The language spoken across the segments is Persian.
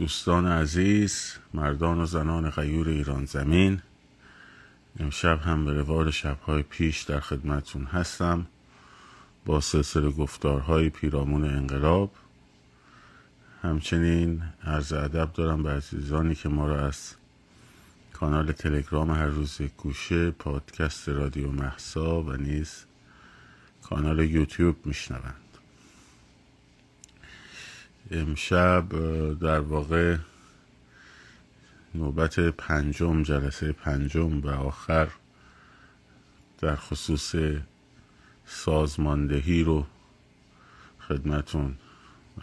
دوستان عزیز مردان و زنان غیور ایران زمین امشب هم به روال شبهای پیش در خدمتون هستم با سلسله گفتارهای پیرامون انقلاب. همچنین عرض ادب دارم به عزیزانی که ما را از کانال تلگرام هر روز گوشه پادکست رادیو محسا و نیز کانال یوتیوب میشنوند. امشب در واقع نوبت پنجم جلسه پنجم و آخر در خصوص سازماندهی رو خدمتون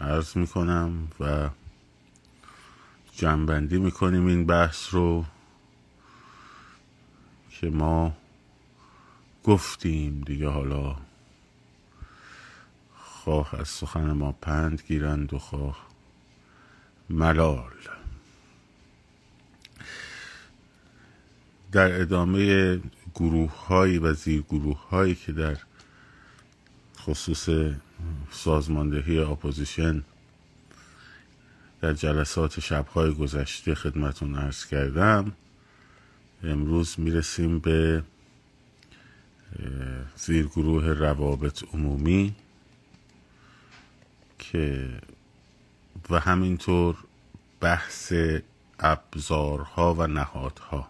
عرض می‌کنم و جنبندی می‌کنیم این بحث رو که ما گفتیم دیگه حالا خواه از سخن ما پند گیرند و خواه. ملال. در ادامه گروه هایی و زیر گروه هایی که در خصوص سازماندهی opposition در جلسات شبهای گذشته خدمتون عرض کردم امروز می‌رسیم به زیرگروه روابط عمومی. که و همینطور بحث ابزارها و نهادها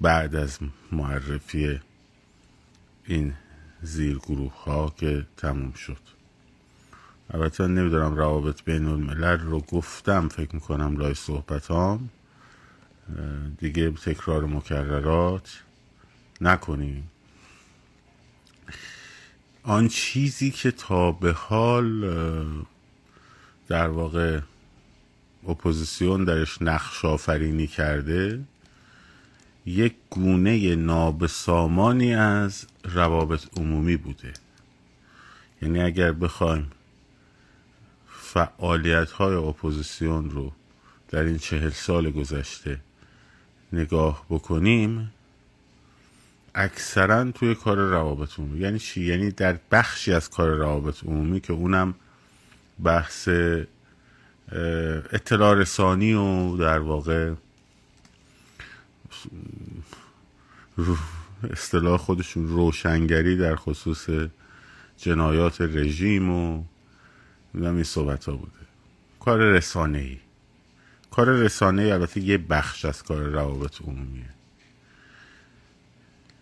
بعد از معرفی این زیرگروه ها که تموم شد. البته نمی‌دونم روابط بین الملل رو گفتم فکر می‌کنم لای صحبتام. دیگه تکرار مکررات نکنیم. آن چیزی که تا به حال در واقع اپوزیسیون درش نقش آفرینی کرده یک گونه نابسامانی از روابط عمومی بوده. یعنی اگر بخوایم فعالیت های اپوزیسیون رو در این چهل سال گذشته نگاه بکنیم اکثرا توی کار روابط عمومی. یعنی چی؟ یعنی در بخشی از کار روابط عمومی که اونم بحث اطلاع رسانی و در واقع اصطلاح خودشون روشنگری در خصوص جنایات رژیم و این صحبت ها بوده. کار رسانه ای کار رسانه ای البته یه بخش از کار روابط عمومیه.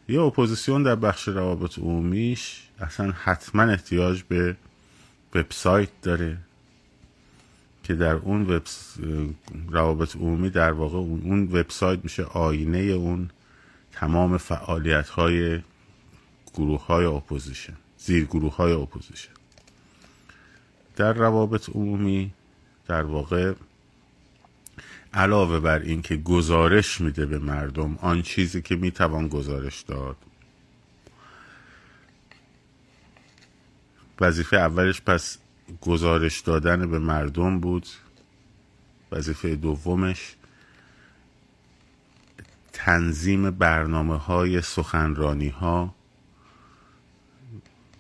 یه اپوزیسیون در بخش روابط عمومیش اصلا حتما احتیاج به وبسایت داره که در اون وب روابط عمومی در واقع اون وبسایت میشه آینه اون تمام فعالیت های گروه های opposition زیر گروه های opposition. در روابط عمومی در واقع علاوه بر این که گزارش میده به مردم آن چیزی که می‌توان گزارش داد. وظیفه اولش پس گزارش دادن به مردم بود. وظیفه دومش تنظیم برنامه های سخنرانی ها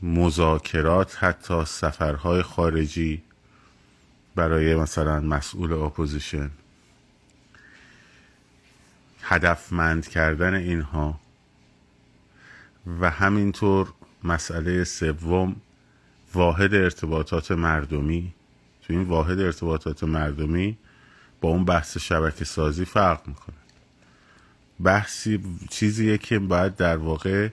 مذاکرات حتی سفرهای خارجی برای مثلا مسئول opposition. هدفمند کردن اینها و همینطور مسئله سوم واحد ارتباطات مردمی. تو این واحد ارتباطات مردمی با اون بحث شبکه سازی فرق می‌کنه. بحثی چیزیه که باید در واقع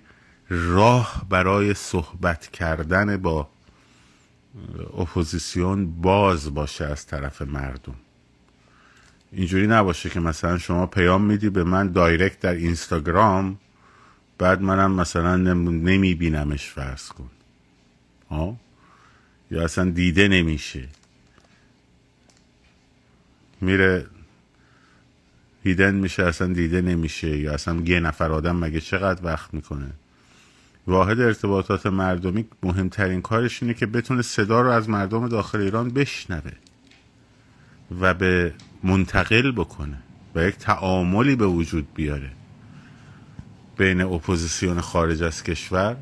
راه برای صحبت کردن با اپوزیسیون باز باشه از طرف مردم. اینجوری نباشه که مثلا شما پیام میدی به من direct در اینستاگرام بعد منم مثلا نمیبینمش فرض کن. ها یا اصلا دیده نمیشه. میره هیدن میشه اصلا دیده نمیشه. یا اصلا یه نفر آدم مگه چقدر وقت می‌کنه؟ واحد ارتباطات مردمی مهمترین کارش اینه که بتونه صدا رو از مردم داخل ایران بشنوه. و به منتقل بکنه و یک تعاملی به وجود بیاره بین اپوزیسیون خارج از کشور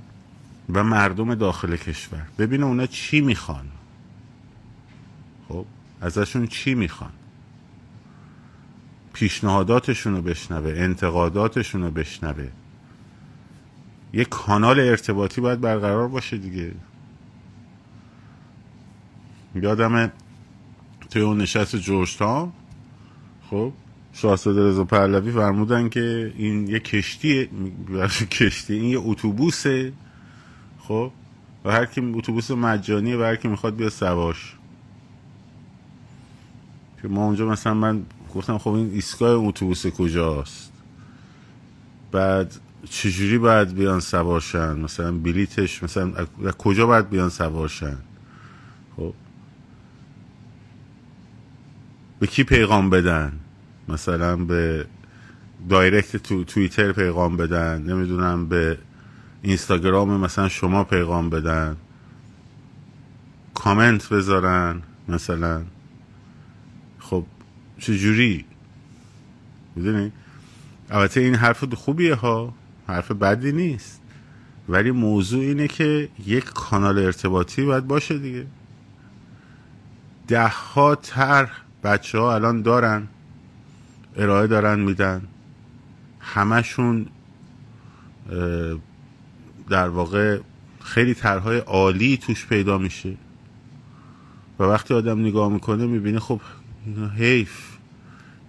و مردم داخل کشور. ببینه اونا چی می‌خوان. خب ازشون چی می‌خوان؟ پیشنهاداتشون رو بشنوه انتقاداتشون رو بشنوه. یک کانال ارتباطی باید برقرار باشه دیگه. یادم توی اون نشست جورجتاون. خب شاهزاده رضا پهلوی فرمودن که این یه کشتی کشتی این یه اتوبوسه. خب و هر کی اتوبوس مجانیه و هر کی می‌خواد بیا سواش که ما اونجا مثلا من گفتم خب این ایستگاه اتوبوس کجاست؟ بعد چجوری باید بیان سوارشن؟ مثلا بلیتش مثلا کجا باید بیان سوارشن؟ به کی پیغام بدن؟ مثلا به دایرکت تو توییتر پیغام بدن نمی‌دونم به اینستاگرام مثلا شما پیغام بدن. کامنت بذارن مثلا. خب چجوری؟ می‌دونی؟ البته این حرف خوبیه ها حرف بدی نیست. ولی موضوع اینه که یک کانال ارتباطی باید باشه دیگه. ده ها طرح بچه ها الان دارن ارائه دارن میدن. همشون در واقع خیلی طرحهای عالی توش پیدا میشه. و وقتی آدم نگاه می‌کنه می‌بینه خب حیف.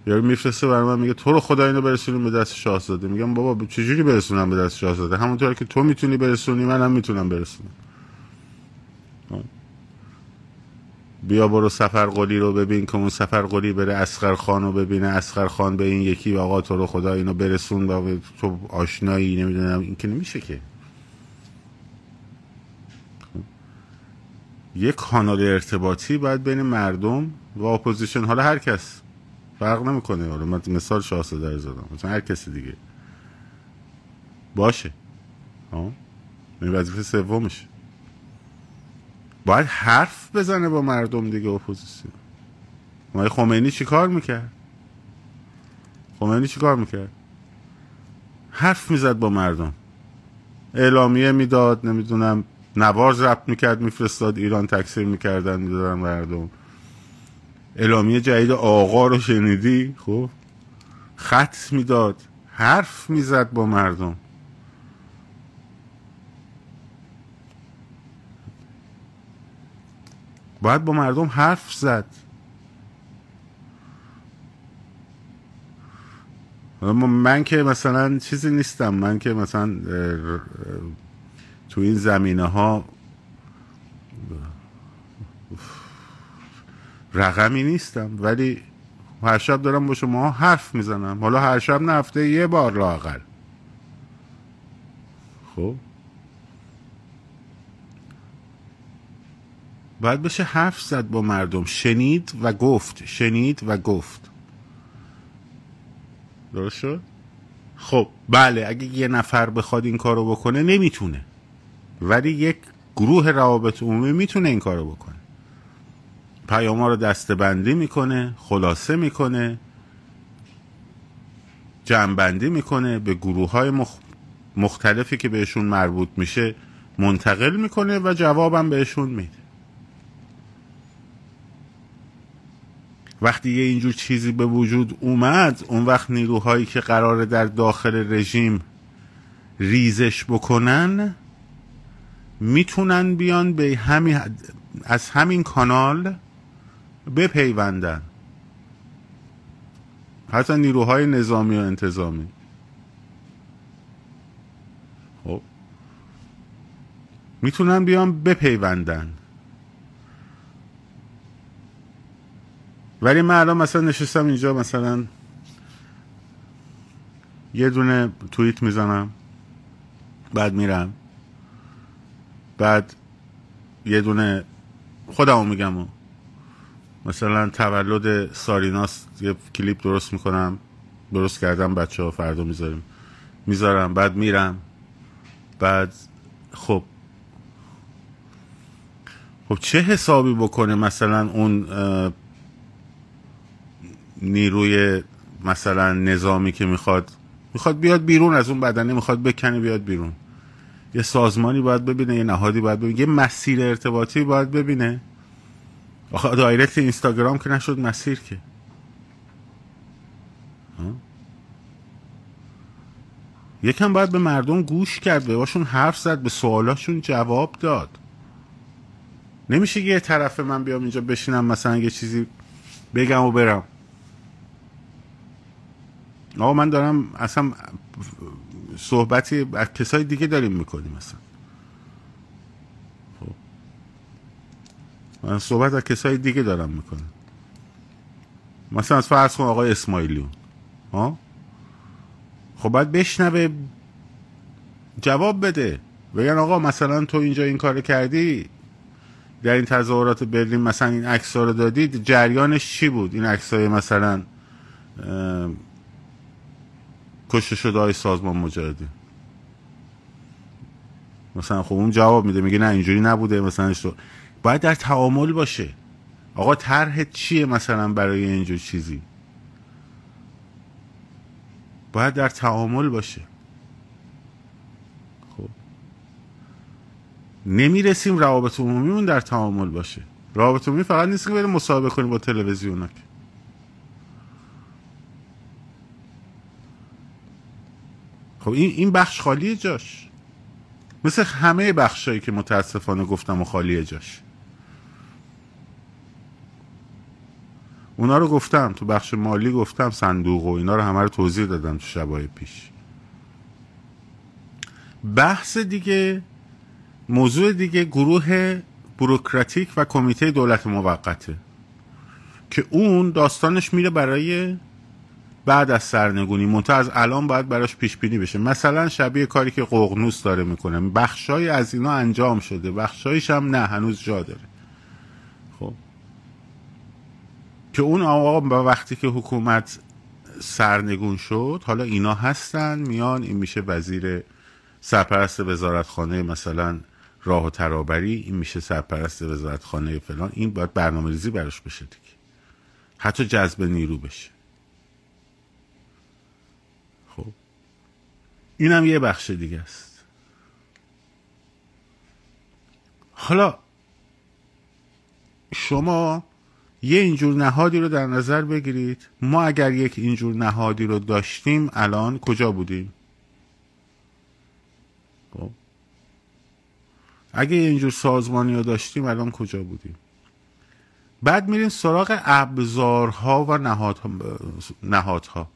یارو میفرسته برای من میگه تو رو خدا اینو برسونیم به دست شاهزاده. میگم بابا چجوری برسونم به دست شاهزاده؟ همونطور که تو می‌تونی برسونی منم می‌تونم برسونم. بیا برو صفرقلی رو ببین که اون صفرقلی بره اصغر خان رو ببینه. اصغر خان به این یکی و آقا تو رو خدا اینو برسون و تو آشنایی نمی‌دونم. این که نمیشه که. یک کانال ارتباطی باید بین مردم و opposition. حالا هر کس فرق نمی‌کنه. حالا من مثال شاهزاده زدم. مثلا هر کسی دیگه. باشه. ها این وظیفه سومشه. باید حرف بزنه با مردم دیگه اپوزیسیون. ما خمینی چی کار می‌کرد؟ خمینی چی کار می‌کرد؟ حرف می‌زد با مردم. اعلامیه می‌داد نمی‌دونم نوار ضبط می‌کرد میفرستاد ایران تکثیر می‌کردن می‌دادن مردم. اعلامیه جدید آقا رو شنیدی؟ خب. خط می‌داد حرف می‌زد با مردم. باید با مردم حرف زد. من که مثلا چیزی نیستم. من که مثلا تو این زمینه ها رقمی نیستم. ولی هر شب دارم با شما حرف می‌زنم. حالا هر شب نه یه بار لاقل خب؟ باید بشه حرف زد با مردم. شنید و گفت. شنید و گفت. درست شد؟ خب بله اگه یه نفر بخواد این کارو بکنه نمی‌تونه. ولی یک گروه روابط عمومی می‌تونه این کارو بکنه. پیام رو دستبندی می‌کنه خلاصه می‌کنه جمعبندی می‌کنه به گروه های مختلفی که بهشون مربوط میشه منتقل می‌کنه و جوابم بهشون میده. وقتی یه اینجور چیزی به وجود اومد اون وقت نیروهایی که قراره در داخل رژیم ریزش بکنن می‌تونن بیان به همین از همین کانال بپیوندن. حتی نیروهای نظامی و انتظامی. خب. می‌تونن بیان بپیوندن. ولی من الان مثلا نشستم اینجا مثلا یه دونه توییت می‌زنم بعد میرم. بعد یه دونه خودمو میگم مثلا تولد ساریناس یه کلیپ درست می‌کنم درست کردم بچه ها فردا می‌ذاریم. می‌ذارم بعد میرم. بعد خب. خب چه حسابی بکنه مثلا اون نیروی مثلا نظامی که می‌خواد می‌خواد بیاد بیرون از اون بدنه می‌خواد بکنه بیاد بیرون. یه سازمانی باید ببینه یه نهادی باید ببینه یه مسیر ارتباطی باید ببینه. آخه دایرکت اینستاگرام که نشد مسیر که. یکم باید به مردم گوش کرد به باشون حرف زد به سوالاشون جواب داد. نمیشه یه طرف من بیام اینجا بشینم مثلا یه چیزی بگم و برم. آقا من دارم اصلا صحبتی از کسای دیگه داریم می‌کنیم مثلا خب. من صحبت از کسای دیگه دارم می‌کنم. مثلا از فرض کن آقای اسماعیلیون. ها؟ خب باید بشنوه جواب بده. بگن آقا مثلا تو اینجا این کار کردی؟ در این تظاهرات برلین مثلا این عکس رو دادید جریانش چی بود؟ این عکس های مثلا کشته شده های سازمان مجاهدین مثلا خب اون جواب میده میگه نه اینجوری نبوده مثلا باید در تعامل باشه. آقا طرح چیه مثلا برای اینجور چیزی؟ باید در تعامل باشه. خب. نمی‌رسیم روابط عمومیمون در تعامل باشه. روابط عمومی فقط نیست که بریم مصاحبه کنیم با تلویزیون خب این این بخش خالی جاش. مثل همه بخشایی که متاسفانه گفتم و خالی جاش. اونا رو گفتم تو بخش مالی گفتم صندوق و اینا رو همه رو توضیح دادم تو شبای پیش. بحث دیگه موضوع دیگه گروه بروکراتیک و کمیته دولت موقته. که اون داستانش میره برای بعد از سرنگونی منتها از الان باید براش پیش بینی بشه. مثلا شبیه کاری که قغنوس داره می‌کنه. بخشای از اینا انجام شده بخشایش هم نه هنوز جا داره. خب. که اون آقا وقتی که حکومت سرنگون شد حالا اینا هستن میان این میشه وزیر سرپرست وزارتخانه مثلا راه و ترابری این میشه سرپرست وزارتخانه فلان. این باید برنامه ریزی براش بشه دیگه. حتی جذب نیرو بشه. اینم یه بخش دیگه است. حالا شما یه اینجور نهادی رو در نظر بگیرید. ما اگر یک اینجور نهادی رو داشتیم الان کجا بودیم؟ خب. اگه اینجور سازمانی رو داشتیم الان کجا بودیم؟ بعد میریم سراغ ابزارها و نهادها, نهادها.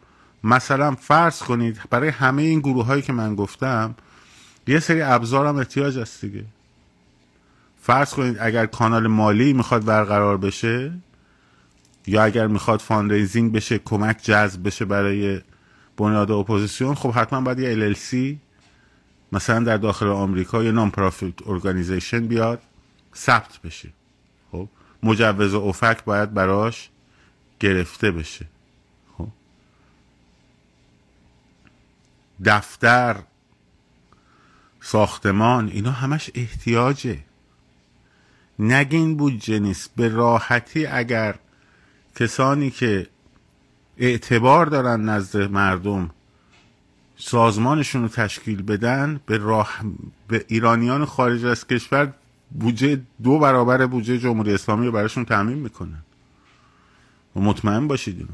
مثلا فرض کنید برای همه این گروه هایی که من گفتم یه سری ابزار هم احتیاج هست دیگه. فرض کنید اگر کانال مالی می‌خواد برقرار بشه یا اگر می‌خواد fundraising بشه کمک جذب بشه برای بنیاد اپوزیسیون خب حتما باید یه LLC مثلا در داخل آمریکا یه non-profit organization بیاد ثبت بشه. خب مجوز OFAC باید براش گرفته بشه. دفتر ساختمان اینا همش احتیاجه. نگین بودجه نیست. به راحتی اگر کسانی که اعتبار دارن نزد مردم سازمانشون رو تشکیل بدن به راه به ایرانیان خارج از کشور بودجه دو برابر بودجه جمهوری اسلامی رو براشون تعمین می‌کنن. و مطمئن باشید اینو.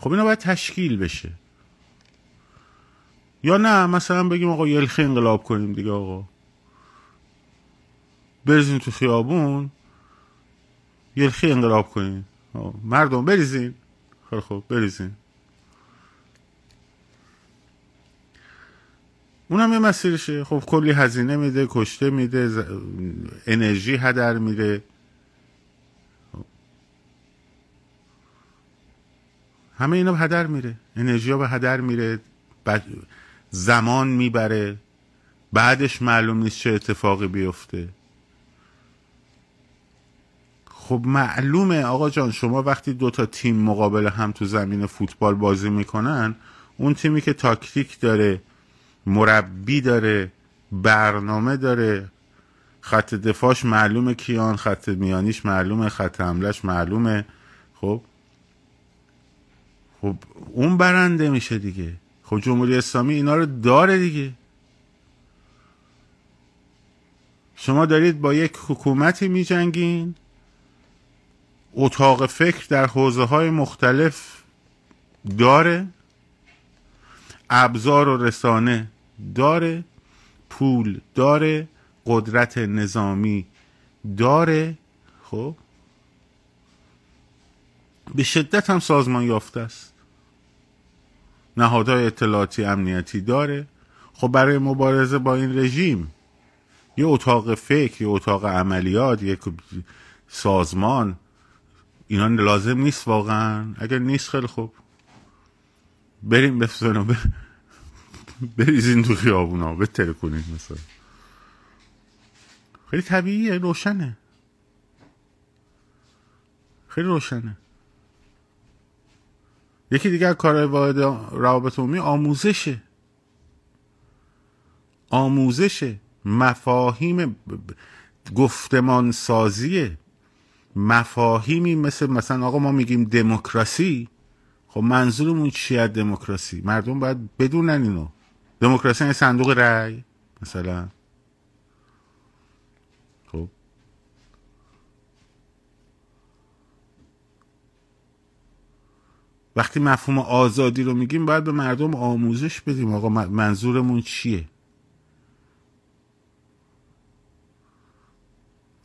خب اینا باید تشکیل بشه. یا نه مثلا بگیم آقا یلخی انقلاب کنیم دیگه آقا. بریزین تو خیابون یلخی انقلاب کنین مردم بریزین. خیلی خوب بریزین. اونم یه مسیرشه. خب کلی هزینه میده کشته میده انرژی هدر میره همه اینا به هدر میره. انرژی ها به هدر میره. زمان می‌بره. بعدش معلوم نیست چه اتفاقی بیفته. خب معلومه. آقا جان شما وقتی دو تا تیم مقابل هم تو زمین فوتبال بازی می‌کنن اون تیمی که تاکتیک داره مربی داره برنامه داره خط دفاعش معلومه کیان خط میانیش معلومه خط حملش معلومه. خب؟ خب اون برنده میشه دیگه. خب جمهوری اسلامی اینا رو داره دیگه. شما دارید با یک حکومتی می جنگین اتاق فکر در حوزه های مختلف داره. ابزار و رسانه داره. پول داره. قدرت نظامی داره. خب؟ به شدت هم سازمان یافته است. نهادهای اطلاعاتی امنیتی داره. خب برای مبارزه با این رژیم یه اتاق فکر یه اتاق عملیات یک سازمان اینا لازم نیست واقعا. اگر نیست خیلی خوب. بریم بفزنو بر... بریزین تو خیابونا بتره کنید مثلا. خیلی طبیعیه روشنه. خیلی روشنه. یکی دیگه کارهای واحد روابط عمومی آموزشه. آموزشه. مفاهیم گفتمان سازیه مفاهیمی مثل مثلا آقا ما میگیم دموکراسی. خب منظورمون چیه دموکراسی؟ مردم باید بدونن اینو. دموکراسی یعنی صندوق رأی مثلا. وقتی مفهوم آزادی رو میگیم باید به مردم آموزش بدیم. آقا منظورمون چیه؟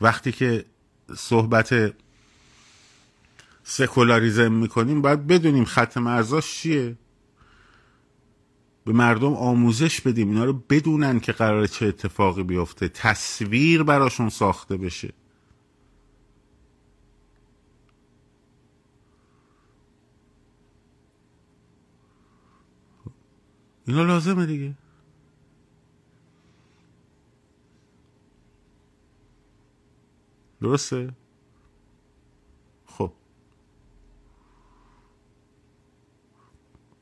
وقتی که صحبت سکولاریزم می‌کنیم باید بدونیم خط مرزاش چیه. به مردم آموزش بدیم. اینا رو بدونن که قرار چه اتفاقی بیفته. تصویر براشون ساخته بشه. اینا لازمه دیگه. درسته؟ خب.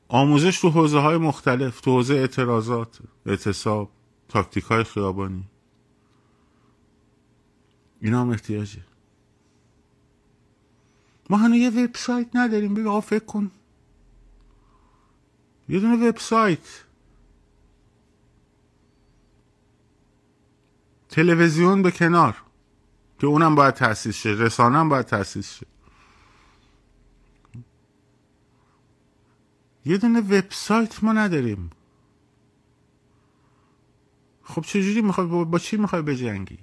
آموزش تو حوزه های مختلف تو حوزه اعتراضات اعتصاب تاکتیک های خیابانی. اینا هم احتیاجه. ما هنو یه وبسایت نداریم بگه فکر کن. یه دونه وبسایت. تلویزیون به کنار که اونم باید تاسیس شه رسانه هم باید تاسیس شه. یه دونه وبسایت ما نداریم. خب چجوری می‌خوای با, با چی می‌خوای بجنگی؟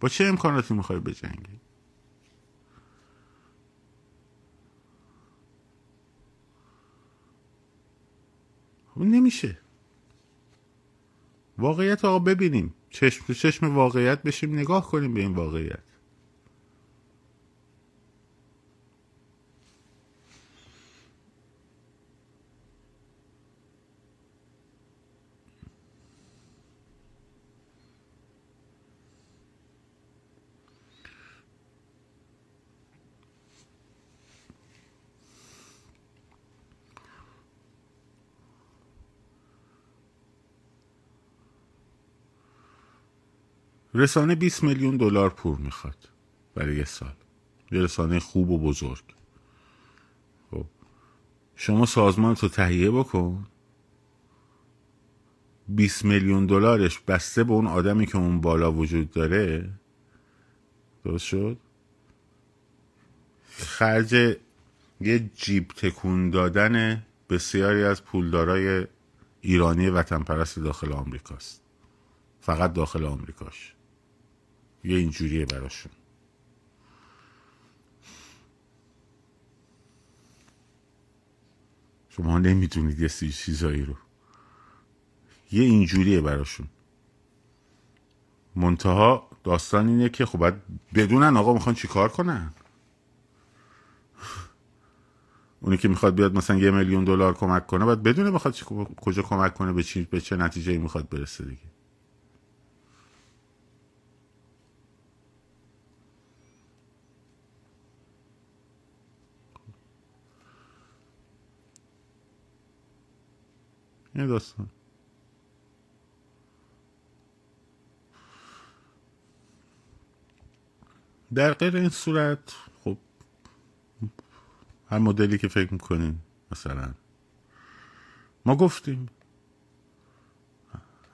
با چه امکاناتی می‌خوای بجنگی؟ نمیشه. واقعیت آقا ببینیم. چشم تو چشم واقعیت بشیم نگاه کنیم به این واقعیت. رسانه 20 میلیون دلار پول می‌خواد برای یه سال. یه رسانه خوب و بزرگ. خب شما سازمان تو تهیه بکن. 20 میلیون دلارش بسته به اون آدمی که اون بالا وجود داره. درست شد؟ خرج یه جیب تکون دادن بسیاری از پولدارای ایرانی وطن پرست داخل آمریکاست. فقط داخل آمریکاش. یه اینجوریه براشون. شما نمی‌دونید یه چیزایی رو. یه اینجوریه براشون. منتها داستان اینه که خب باید بدونن آقا می‌خوان چیکار کنن. اونی که می‌خواد بیاد مثلا یه میلیون دلار کمک کنه باید بدونه می‌خواد کجا کمک کنه به چی به چه نتیجه می‌خواد برسه دیگه. این داستان. در غیر این صورت خب هر مدلی که فکر می‌کنین مثلا. ما گفتیم.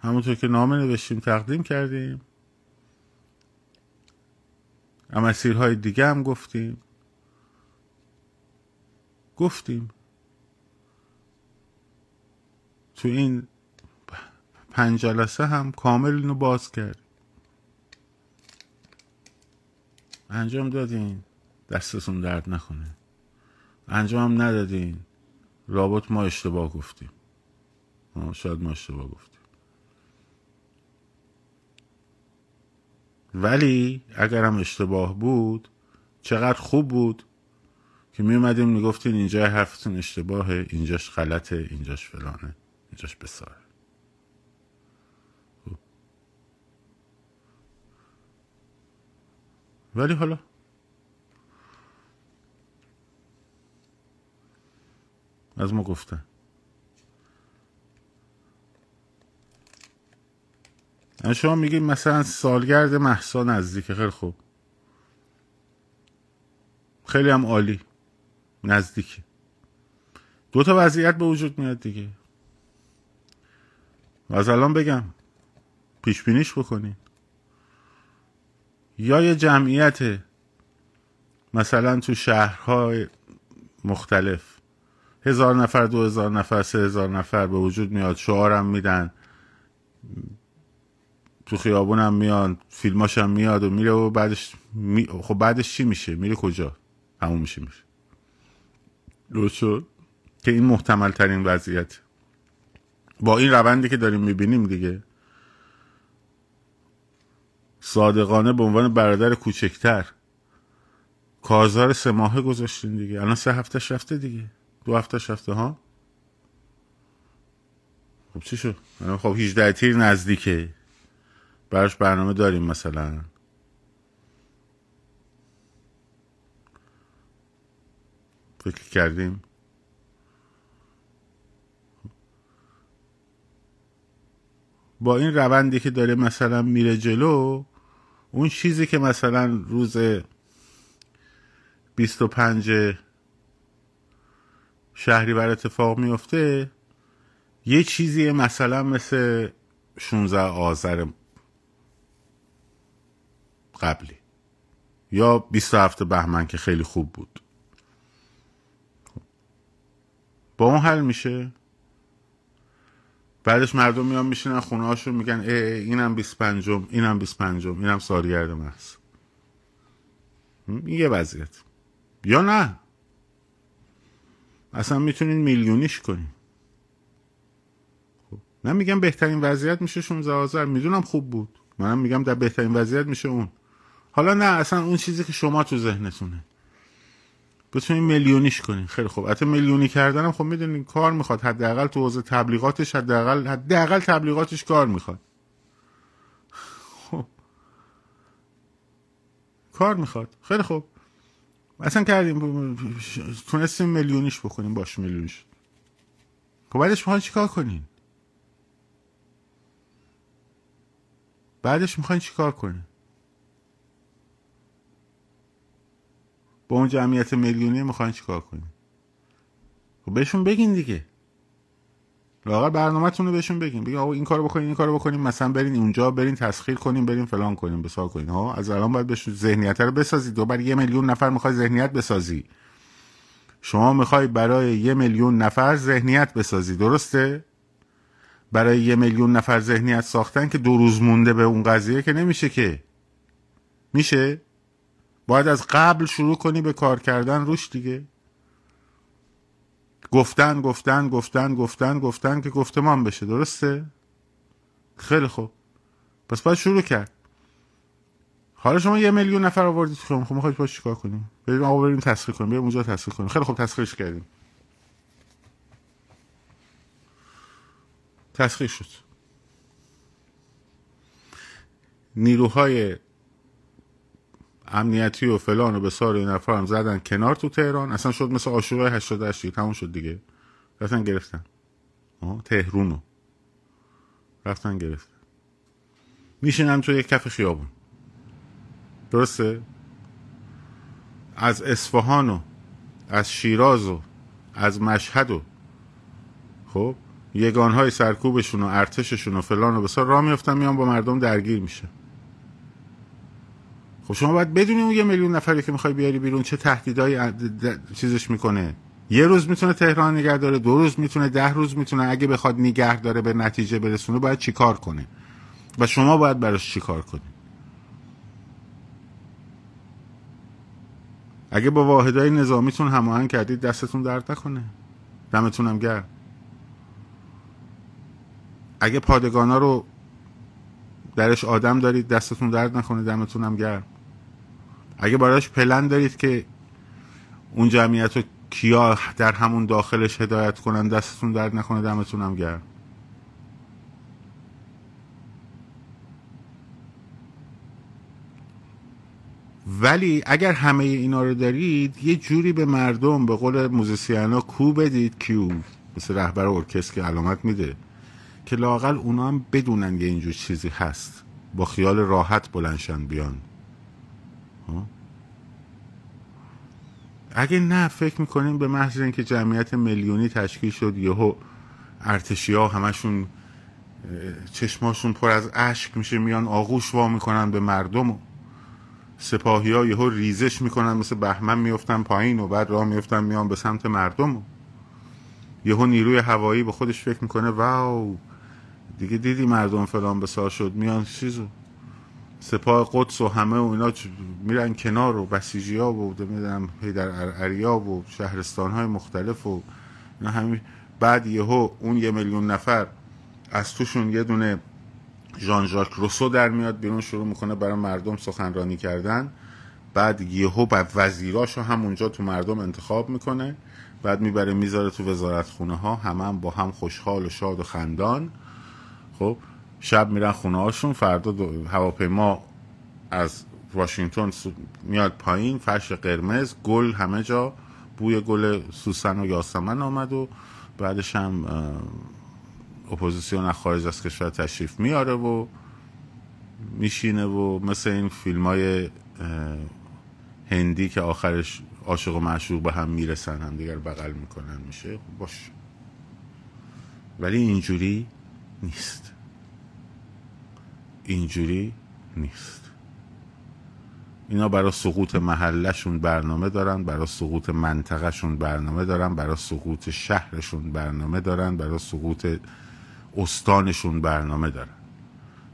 همونطور که نامه نوشتیم تقدیم کردیم. مسیرهای دیگه هم گفتیم. گفتیم. تو این پنج جلسه هم کامل اینو باز کرد. انجام دادین. دستتون درد نکنه. انجام ندادین. رابط ما اشتباه گفتیم. شاید ما اشتباه گفتیم. ولی اگر هم اشتباه بود چقدر خوب بود که می اومدیم می‌گفتین اینجا حرفتون اشتباهه اینجاش غلطه اینجاش فلانه. اینجاش بساره خب. ولی حالا از ما گفتن شما میگید مثلا سالگرد محسا نزدیکه. خیلی خوب. خیلی هم عالی. نزدیکی دو تا وضعیت به وجود میاد دیگه. از الان بگم. پیش بینیش بکنین یا یه جمعیت مثلا تو شهرهای مختلف. هزار نفر دو هزار نفر سه هزار نفر به وجود میاد شعارم میدن. تو خیابونم میان فیلماشم میاد و میره و بعدش می... خب بعدش چی میشه؟ میره کجا؟ همون میشه میشه. درست شد؟ که این محتمل ترین وضعیت. با این روندی که داریم می‌بینیم دیگه. صادقانه به عنوان برادر کوچکتر. کارزار سه ماهه گذاشتین دیگه. الان سه هفتهش رفته دیگه. دو هفتهش رفته ها؟ خب چی شد؟ خب 18 تیر نزدیکه. براش برنامه داریم مثلا. فکر کردیم. با این روندی که داره مثلا میره جلو اون چیزی که مثلا روز 25 شهری بر اتفاق میفته یه چیزی مثلا مثل 16 آذر قبلی یا 27 بهمن که خیلی خوب بود. با اون حل میشه؟ بعدش مردم میان میشینن خونه هاشون میگن ای, ای اینم 25 اینم 25 اینم سالگرد محض. یه وضعیت. یا نه؟ اصلا می‌تونین میلیونیش کنین. خب. من میگم بهترین وضعیت میشه 16 آذر می‌دونم خوب بود. منم میگم در بهترین وضعیت میشه اون. حالا نه اصلا اون چیزی که شما تو ذهنتونه. بتونین میلیونیش کنین خیلی خوب. حتی میلیونی کردنم خب می‌دونین کار می‌خواد. حداقل تو حوزه تبلیغاتش حداقل حداقل تبلیغاتش کار می‌خواد. خب. کار می‌خواد. خیلی خوب. اصلا کردیم. تونستیم میلیونیش بکنیم باش میلیونیش. خب بعدش می‌خواین چیکار کنین؟ بعدش می‌خواین چیکار کنین؟ با اون جمعیت میلیونی می‌خواین چیکار کنین؟ خب بهشون بگین دیگه. لاغر برنامهتون رو بهشون بگین. بگین آقا این کارو بکنین این کارو بکنین مثلا برین اونجا برین تسخیر کنین برین فلان کنین بسار کنین. ها از الان باید بهشون ذهنیت رو بسازید. دو بر یه میلیون نفر می‌خوای ذهنیت بسازی. شما می‌خوای برای یه میلیون نفر ذهنیت بسازی. درسته؟ برای یه میلیون نفر ذهنیت ساختن که دو روز مونده به اون قضیه که نمیشه که. میشه؟ باید از قبل شروع کنی به کار کردن روش دیگه. گفتن گفتن گفتن گفتن گفتن که گفتمان بشه درسته؟ خیلی خوب. پس باید شروع کرد. حالا شما یه میلیون نفر آوردید خب خب می‌خواید باید چیکار کنیم؟ بریم آقا بریم تسخیر کنیم. بریم اونجا تسخیر کنیم. خیلی خوب تسخیرش کردیم. تسخیر شد. نیروهای امنیتی و فلان و بسار این نفر هم زدن کنار تو تهران. اصلا شد مثل آشورای 88 تموم شد دیگه. رفتن گرفتن. آه تهرونو رفتن گرفتن. میشینن تو یک کف خیابون. درسته؟ از اصفهان و از شیراز و از مشهد و خب یگانهای سرکوبشون و ارتششون و فلان و بسار را میفتن میان با مردم درگیر میشه خب شما باید بدونی اون یه میلیون نفری که می‌خوای بیاری بیرون چه تهدیدایی چیزش می‌کنه. یه روز می‌تونه تهران نگه داره دو روز می‌تونه ده روز می‌تونه. اگه بخواد نگه داره به نتیجه برسونه باید چیکار کنه؟ و شما باید براش چیکار کنی؟ اگه با واحدهای نظامیتون هماهنگ کردید دستتون درد نکنه. دمتونم گرم. اگه پادگانا رو درش آدم دارید دستتون درد نکنه دمتونم گرم. اگه براش پلن دارید که اون جمعیت رو کیا در همون داخلش هدایت کنن دستتون درد نکنه دمتونم گرم. ولی اگر همه اینا رو دارید یه جوری به مردم به قول موزیسیانا کو بدید کیو مثل رهبر ارکستر که علامت میده که لاقل اونا هم بدونن یه اینجور چیزی هست. با خیال راحت بلنشن بیان. اگه نه فکر می‌کنیم به محض اینکه جمعیت میلیونی تشکیل شد یهو ارتشی ها همشون چشماشون پر از اشک میشه میان آغوش وا می‌کنن به مردم سپاهی ها یهو ریزش می‌کنن مثل بهمن میفتن پایین و بعد راه میفتن میان به سمت مردم یهو نیروی هوایی به خودش فکر می‌کنه واو دیگه دیدی مردم فلان بسار شد میان چیزو سپاه قدس و همه و اینا میرن کنار و بسیجی ها و می‌دونم در اریا و شهرستان های مختلف و اینا همین. بعد یهو اون یه میلیون نفر از توشون یه دونه ژان ژاک روسو در میاد بیرون شروع می‌کنه برای مردم سخنرانی کردن. بعد یهو بعد وزیراشو همونجا تو مردم انتخاب می‌کنه. بعد می‌بره می‌ذاره تو وزارت خونه ها همه هم با هم خوشحال و شاد و خندان. خب؟ شب میرن خونه هاشون فردا هواپیما از واشنگتن میاد پایین فرش قرمز گل همه جا بوی گل سوسن و یاسمن آمد و بعدش هم اپوزیسیون از خارج از کشور تشریف میاره و میشینه و مثل این فیلم های هندی که آخرش عاشق و معشوق به هم می‌رسن هم دیگر بغل می‌کنن میشه. باش. ولی اینجوری نیست. اینجوری نیست. اینا برای سقوط محلشون برنامه دارن برای سقوط منطقهشون برنامه دارن برای سقوط شهرشون برنامه دارن برای سقوط استانشون برنامه دارن.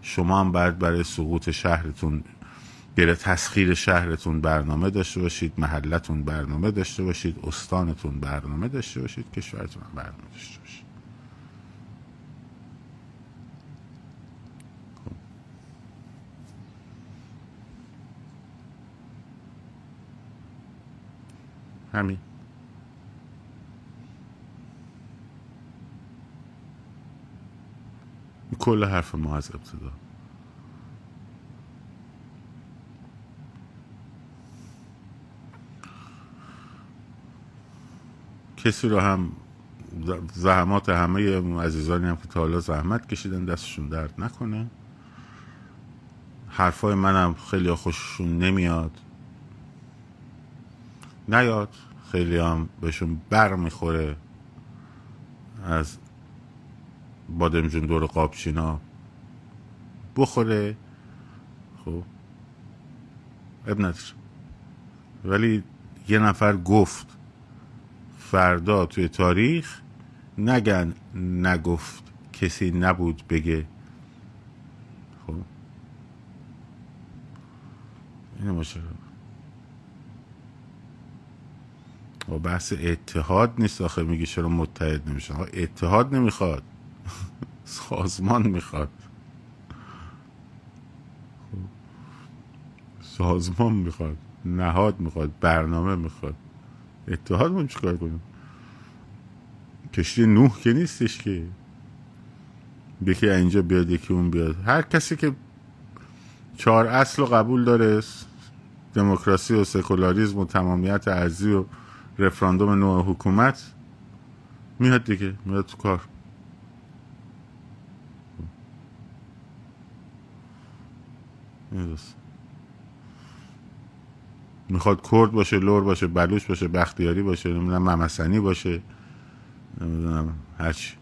شما هم باید برای سقوط شهرتون برای تسخیر شهرتون برنامه داشته باشید محلتون برنامه داشته باشید استانتون برنامه داشته باشید کشورتون برنامه داشته باشید. همین. کل حرف ما از ابتدا. کسی رو هم زحمات همه عزیزانی هم که تا حالا زحمت کشیدن دستشون درد نکنه. حرفای منم خیلی خوششون نمیاد. نیاد. خیلی هم بهشون بر می‌خوره از بادمجون دور قابچینا بخوره. خب. اب ولی یه نفر گفت فردا توی تاریخ نگن نگفت کسی نبود بگه. خب. اینه باشه و بحث اتحاد نیست آخه میگه چرا متحد نمیشن؟ اتحاد نمی‌خواد. سازمان می‌خواد. سازمان می‌خواد نهاد می‌خواد برنامه می‌خواد. اتحاد من چیکار کنیم؟ کشتی نوح که نیستش که. یکی اینجا بیاد یکی اون بیاد. هر کسی که چهار اصل و قبول داره دموکراسی و سکولاریزم و تمامیت ارزی و رفراندوم نوع حکومت میاد دیگه میاد تو کار. می‌خواد کرد باشه لور باشه بلوش باشه بختیاری باشه نمی‌دونم ممسنی باشه نمی‌دونم هرچی.